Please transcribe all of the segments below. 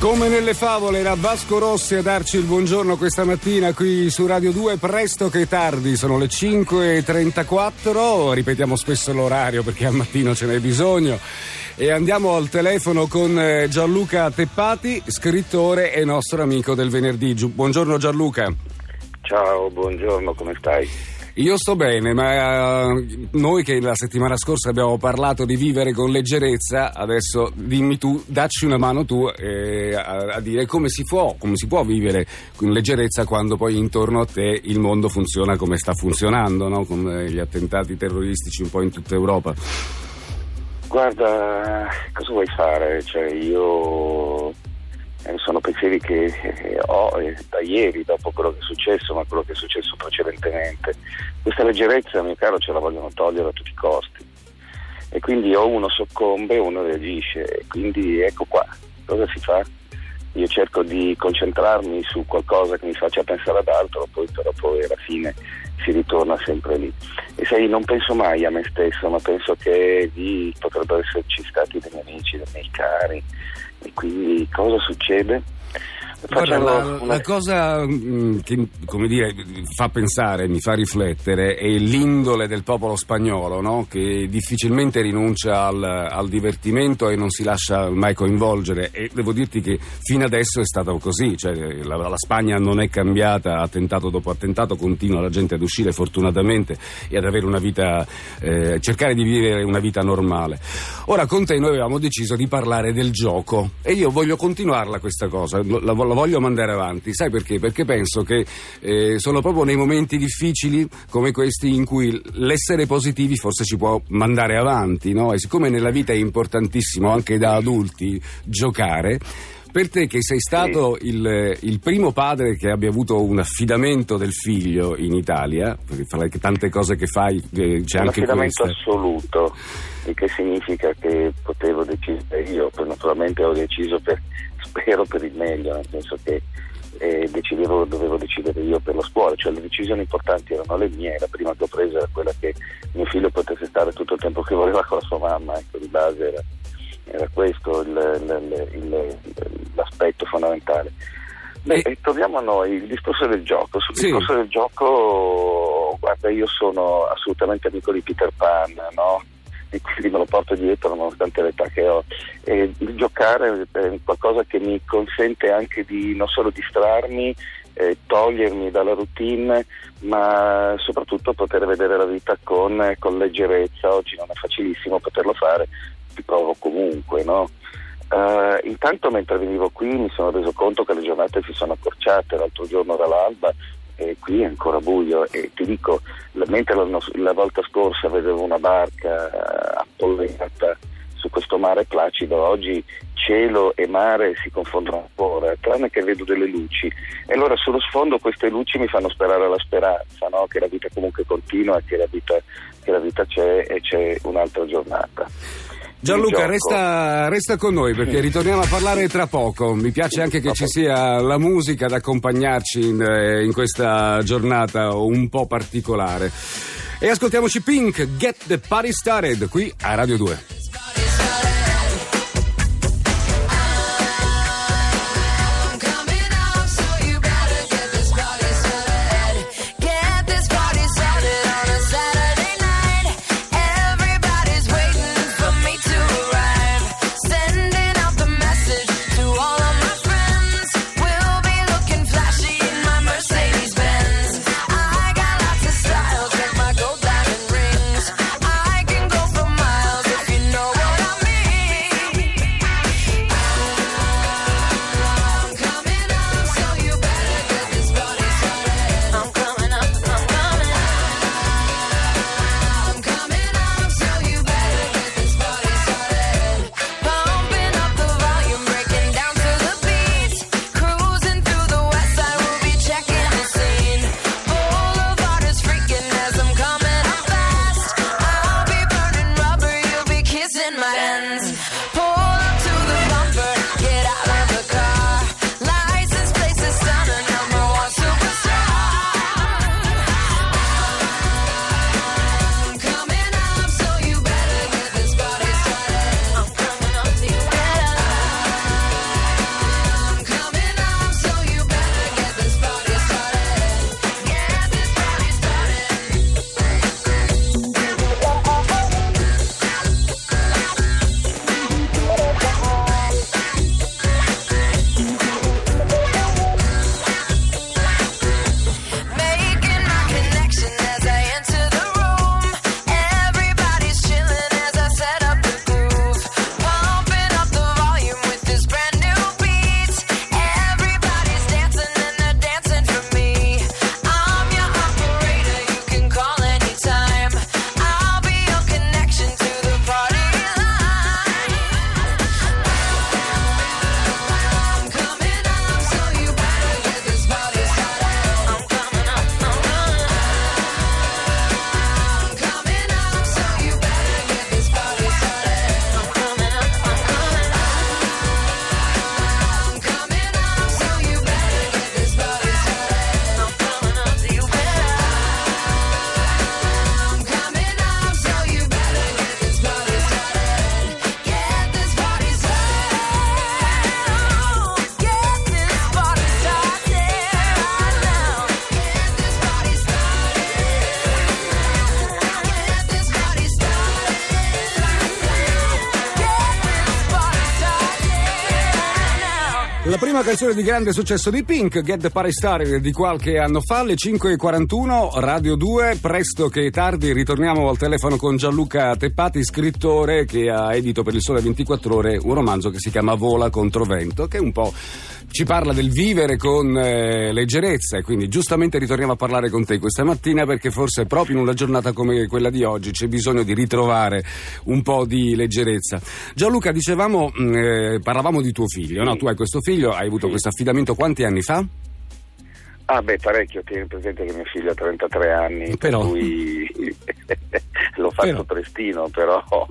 Come nelle favole era Vasco Rossi a darci il buongiorno questa mattina qui su Radio 2, presto che tardi, sono le 5.34, ripetiamo spesso l'orario perché al mattino ce n'è bisogno e andiamo al telefono con eh, Gianluca Teppati, scrittore e nostro amico del venerdì. Buongiorno Gianluca. Ciao, buongiorno, come stai? Io sto bene, ma uh, noi che la settimana scorsa abbiamo parlato di vivere con leggerezza, adesso dimmi tu, dacci una mano tu eh, a, a, dire come si, può, come si può vivere con leggerezza quando poi intorno a te il mondo funziona come sta funzionando, no? con gli attentati terroristici un po' in tutta Europa. Guarda, cosa vuoi fare? Cioè, io eh, sono pensieri che eh, ho eh, da ieri, dopo quello che è successo, ma quello che è successo precedentemente. Questa leggerezza, mio caro, ce la vogliono togliere a tutti i costi. E quindi o uno soccombe o uno reagisce. E quindi ecco qua, cosa si fa? Io cerco di concentrarmi su qualcosa che mi faccia pensare ad altro, poi però poi alla fine si ritorna sempre lì. E sai, non penso mai a me stesso, ma penso che lì potrebbero esserci stati dei miei amici, dei miei cari, e quindi cosa succede? Guarda, la, una... la, cosa mm, che dire, fa pensare, mi fa riflettere, è l'indole del popolo spagnolo, no? che difficilmente rinuncia al, al, divertimento e non si lascia mai coinvolgere. E devo dirti che fino adesso è stato così, cioè, la, la, Spagna non è cambiata, attentato dopo attentato, continua la gente ad uscire fortunatamente e ad avere una vita, eh, cercare di vivere una vita normale. Ora con te noi avevamo deciso di parlare del gioco e io voglio continuarla questa cosa. La, la voglio mandare avanti. Sai perché? Perché penso che eh, sono proprio nei momenti difficili come questi in cui l'essere positivi forse ci può mandare avanti, no? E siccome nella vita è importantissimo anche da adulti giocare, per te che sei stato sì. il, il, primo padre che abbia avuto un affidamento del figlio in Italia, perché fra le tante cose che fai eh, c'è un anche questo. Un affidamento assoluto, il che significa che potevo decidere io, naturalmente ho deciso per, spero per il meglio, nel senso che eh, decidevo, dovevo decidere io per la scuola, cioè le decisioni importanti erano le mie, la prima che ho preso era quella che mio figlio potesse stare tutto il tempo che voleva con la sua mamma, ecco, di base era, era questo il, il, il, l'aspetto fondamentale. Beh, e... torniamo a noi, il discorso del gioco. Sul sì. discorso del gioco, guarda, io sono assolutamente amico di Peter Pan, no? E quindi me lo porto dietro nonostante l'età che ho. E giocare è qualcosa che mi consente anche di non solo distrarmi, eh, togliermi dalla routine, ma soprattutto poter vedere la vita con, con leggerezza. Oggi non è facilissimo poterlo fare, ti provo comunque, no? Uh, intanto mentre venivo qui mi sono reso conto che le giornate si sono accorciate, l'altro giorno dall'alba e qui è ancora buio e ti dico, mentre la, la volta scorsa vedevo una barca eh, appolverata su questo mare placido, oggi cielo e mare si confondono ancora, tranne che vedo delle luci. E allora sullo sfondo queste luci mi fanno sperare alla speranza, no? che la vita comunque continua, che la vita, che la vita c'è e c'è un'altra giornata. Gianluca, resta, resta, con noi perché ritorniamo a parlare tra poco. Mi piace anche che ci sia la musica ad accompagnarci in, eh, in questa giornata un po' particolare. E ascoltiamoci Pink, Get the Party Started, qui a Radio 2. La prima canzone di grande successo di Pink, Get the Party Started di qualche anno fa, alle 5.41, Radio 2, presto che tardi ritorniamo al telefono con Gianluca Teppati, scrittore che ha edito per il Sole 24 Ore un romanzo che si chiama Vola contro vento, che un po' ci parla del vivere con eh, leggerezza e quindi giustamente ritorniamo a parlare con te questa mattina perché forse proprio in una giornata come quella di oggi c'è bisogno di ritrovare un po' di leggerezza. Gianluca, dicevamo, mm, eh, parlavamo di tuo figlio, no? Tu hai questo figlio hai avuto questo affidamento quanti anni fa? Ah beh, parecchio, tieni presente che mio figlio ha 33 anni, però... per cui l'ho fatto però... prestino, però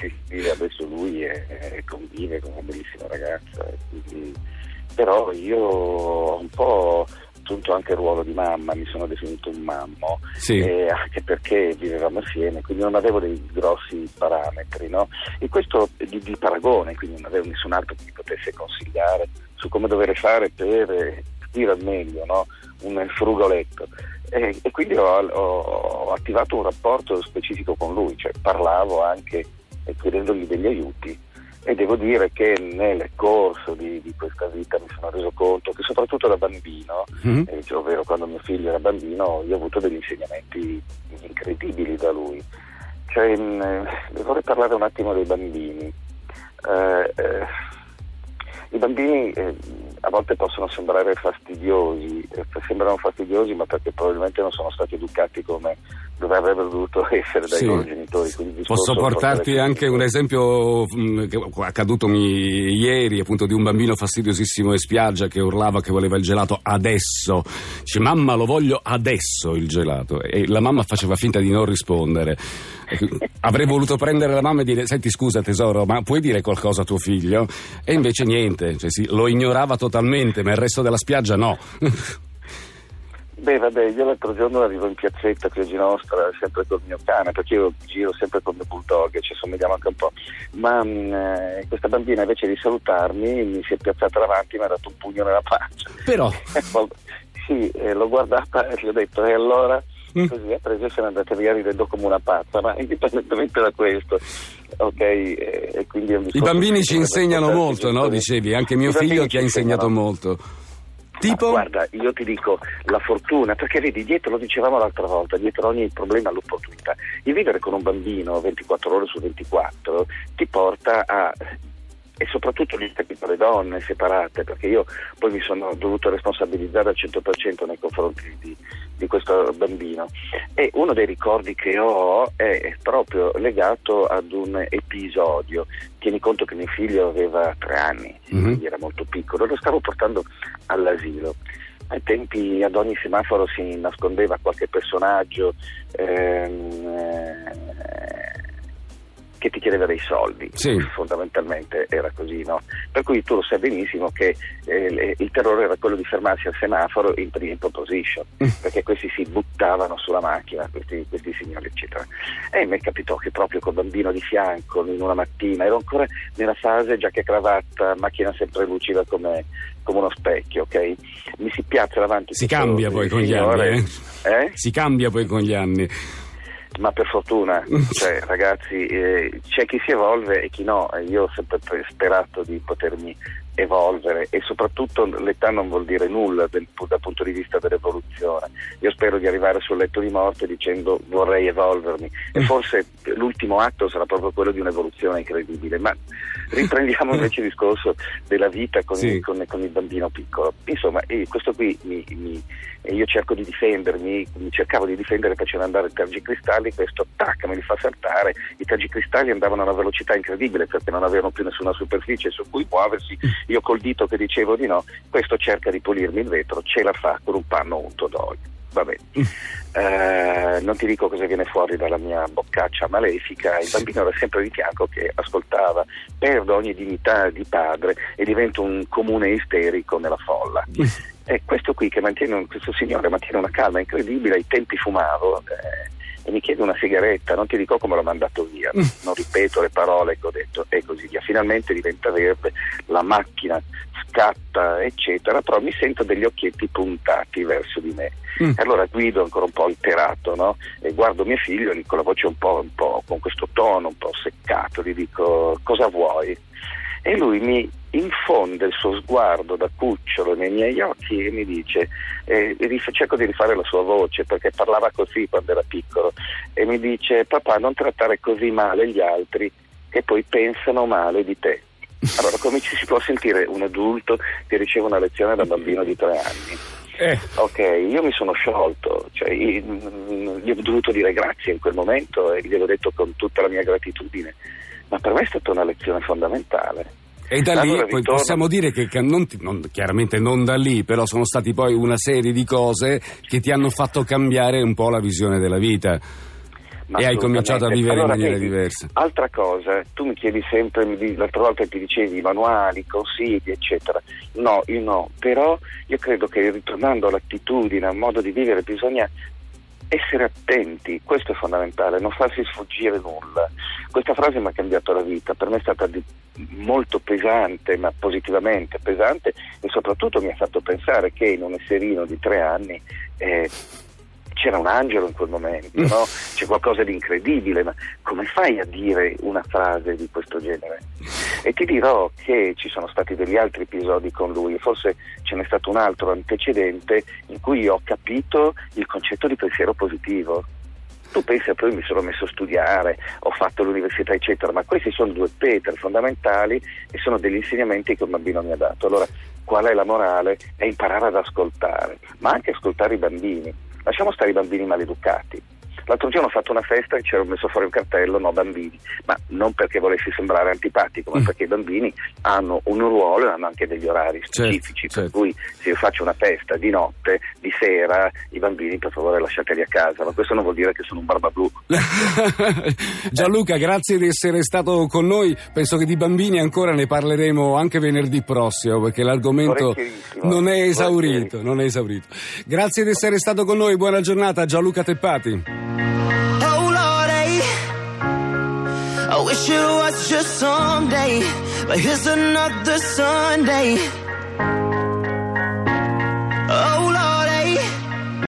sì, adesso lui è, è, convive con una bellissima ragazza, quindi... però io ho un po' assunto anche il ruolo di mamma, mi sono definito un mammo, sì. eh, anche perché vivevamo assieme, quindi non avevo dei grossi parametri, no? E questo di, di, paragone, quindi non avevo nessun altro che mi potesse consigliare su come dover fare per dire al meglio no? un frugoletto. E, e quindi ho, ho, attivato un rapporto specifico con lui, cioè parlavo anche chiedendogli degli aiuti e devo dire che nel corso di, di, questa vita mi sono reso conto che soprattutto da bambino, mm-hmm. eh, ovvero quando mio figlio era bambino, io ho avuto degli insegnamenti incredibili da lui. Cioè, mh, mm, vorrei parlare un attimo dei bambini. Eh, eh, I bambini eh, a volte possono sembrare fastidiosi, eh, sembrano fastidiosi ma perché probabilmente non sono stati educati come dove avrebbero dovuto essere dai sì. loro genitori. Posso portarti anche un esempio mh, mm, accadutomi ieri, appunto, di un bambino fastidiosissimo in spiaggia che urlava che voleva il gelato adesso. Dice mamma lo voglio adesso il gelato e la mamma faceva finta di non rispondere. Avrei voluto prendere la mamma e dire senti scusa tesoro ma puoi dire qualcosa a tuo figlio? E invece niente, cioè, sì, lo ignorava totalmente ma il resto della spiaggia no. Beh, vabbè, io l'altro giorno arrivo in piazzetta qui a Ginostra, sempre col mio cane, perché io giro sempre con il mio bulldog, ci somigliamo anche un po'. Ma mh, eh, questa bambina invece di salutarmi mi si è piazzata davanti e mi ha dato un pugno nella pancia. Però? sì, eh, l'ho guardata e gli ho detto, e allora? Mm. Così ha preso e se n'è andata via ridendo come una pazza, ma indipendentemente da questo, ok? Eh, I bambini ci insegnano molto, no? Dicevi, anche mio figlio ti ha insegnato molto. Tipo? guarda, io ti dico la fortuna, perché vedi, dietro, lo dicevamo l'altra volta, dietro ogni problema l'opportunità. Il vivere con un bambino 24 ore su 24 ti porta a e soprattutto gli le donne separate, perché io poi mi sono dovuto responsabilizzare al 100% nei confronti di, di, questo bambino. E uno dei ricordi che ho è proprio legato ad un episodio. Tieni conto che mio figlio aveva tre anni, mm-hmm. quindi era molto piccolo, lo stavo portando all'asilo. Ai tempi ad ogni semaforo si nascondeva qualche personaggio. Ehm, eh, che ti chiedeva dei soldi, sì. fondamentalmente era così, no? Per cui tu lo sai benissimo che eh, il terrore era quello di fermarsi al semaforo in prima position, mm. perché questi si buttavano sulla macchina, questi, questi signori, eccetera. E mi capitò che proprio col bambino di fianco, in una mattina, ero ancora nella fase giacca e cravatta, macchina sempre lucida come, come uno specchio, ok? Mi si piazza davanti. Si cambia poi con signore, gli anni, eh? eh? Si cambia poi con gli anni ma per fortuna, cioè, ragazzi, eh, c'è chi si evolve e chi no. Io ho sempre sperato di potermi evolvere e soprattutto l'età non vuol dire nulla del, dal punto di vista dell'evoluzione. Io spero di arrivare sul letto di morte dicendo vorrei evolvermi e forse l'ultimo atto sarà proprio quello di un'evoluzione incredibile. Ma riprendiamo invece il discorso della vita con, sì. il, con, con il, bambino piccolo. Insomma, questo qui mi, mi, io cerco di difendermi, mi cercavo di difendere facendo andare i tergicristalli, questo tac me li fa saltare, i tergicristalli andavano a una velocità incredibile perché non avevano più nessuna superficie su cui muoversi io col dito che dicevo di no, questo cerca di pulirmi il vetro, ce la fa con un panno unto d'olio. Mm. Eh, non ti dico cosa viene fuori dalla mia boccaccia malefica, il bambino era sempre di fianco che ascoltava, perdo ogni dignità di padre e divento un comune isterico nella folla. Mm. E questo qui che mantiene, questo signore mantiene una calma incredibile, ai tempi fumavo. Eh, e mi chiede una sigaretta, non ti dico come l'ho mandato via, mm. non ripeto le parole che ho detto e così via. Finalmente diventa verde, la macchina scatta, eccetera, però mi sento degli occhietti puntati verso di me. Mm. E allora guido ancora un po' alterato, no? E guardo mio figlio con la voce un po', un po', con questo tono un po' seccato, gli dico cosa vuoi? E lui mi infonde il suo sguardo da cucciolo nei miei occhi e mi dice, eh, cerco di rifare la sua voce perché parlava così quando era piccolo, e mi dice papà non trattare così male gli altri che poi pensano male di te. Allora come ci si può sentire un adulto che riceve una lezione da bambino di tre anni? Eh. Ok, io mi sono sciolto, cioè, gli ho dovuto dire grazie in quel momento e gliel'ho detto con tutta la mia gratitudine, ma per me è stata una lezione fondamentale. E da lì poi possiamo dire che non, non, chiaramente non da lì, però sono stati poi una serie di cose che ti hanno fatto cambiare un po' la visione della vita. E hai cominciato a vivere allora, in maniera vedi, diversa. Altra cosa, tu mi chiedi sempre, l'altra volta ti dicevi manuali, consigli, eccetera. No, io no, però io credo che ritornando all'attitudine, al modo di vivere, bisogna essere attenti, questo è fondamentale, non farsi sfuggire nulla. Questa frase mi ha cambiato la vita, per me è stata di, molto pesante, ma positivamente pesante e soprattutto mi ha fatto pensare che in un esserino di tre anni eh, c'era un angelo in quel momento, no? c'è qualcosa di incredibile, ma come fai a dire una frase di questo genere? E ti dirò che ci sono stati degli altri episodi con lui, forse ce n'è stato un altro antecedente in cui ho capito il concetto di pensiero positivo. Tu pensi, poi mi sono messo a studiare, ho fatto l'università, eccetera, ma questi sono due peter fondamentali e sono degli insegnamenti che un bambino mi ha dato. Allora, qual è la morale? È imparare ad ascoltare, ma anche ascoltare i bambini lasciamo stare i bambini maleducati. L'altro giorno ho fatto una festa e c'era messo fuori un cartello no bambini, ma non perché volessi sembrare antipatico, ma mm. perché i bambini hanno un ruolo e hanno anche degli orari certo, specifici, certo, per cui se io faccio una festa di notte, di sera, i bambini per favore lasciateli a casa, ma questo non vuol dire che sono un barba blu. Gianluca, grazie di essere stato con noi, penso che di bambini ancora ne parleremo anche venerdì prossimo, perché l'argomento non è esaurito, non è esaurito. Grazie di essere stato con noi, buona giornata Gianluca Teppati. wish it was just someday, but here's another Sunday. Oh.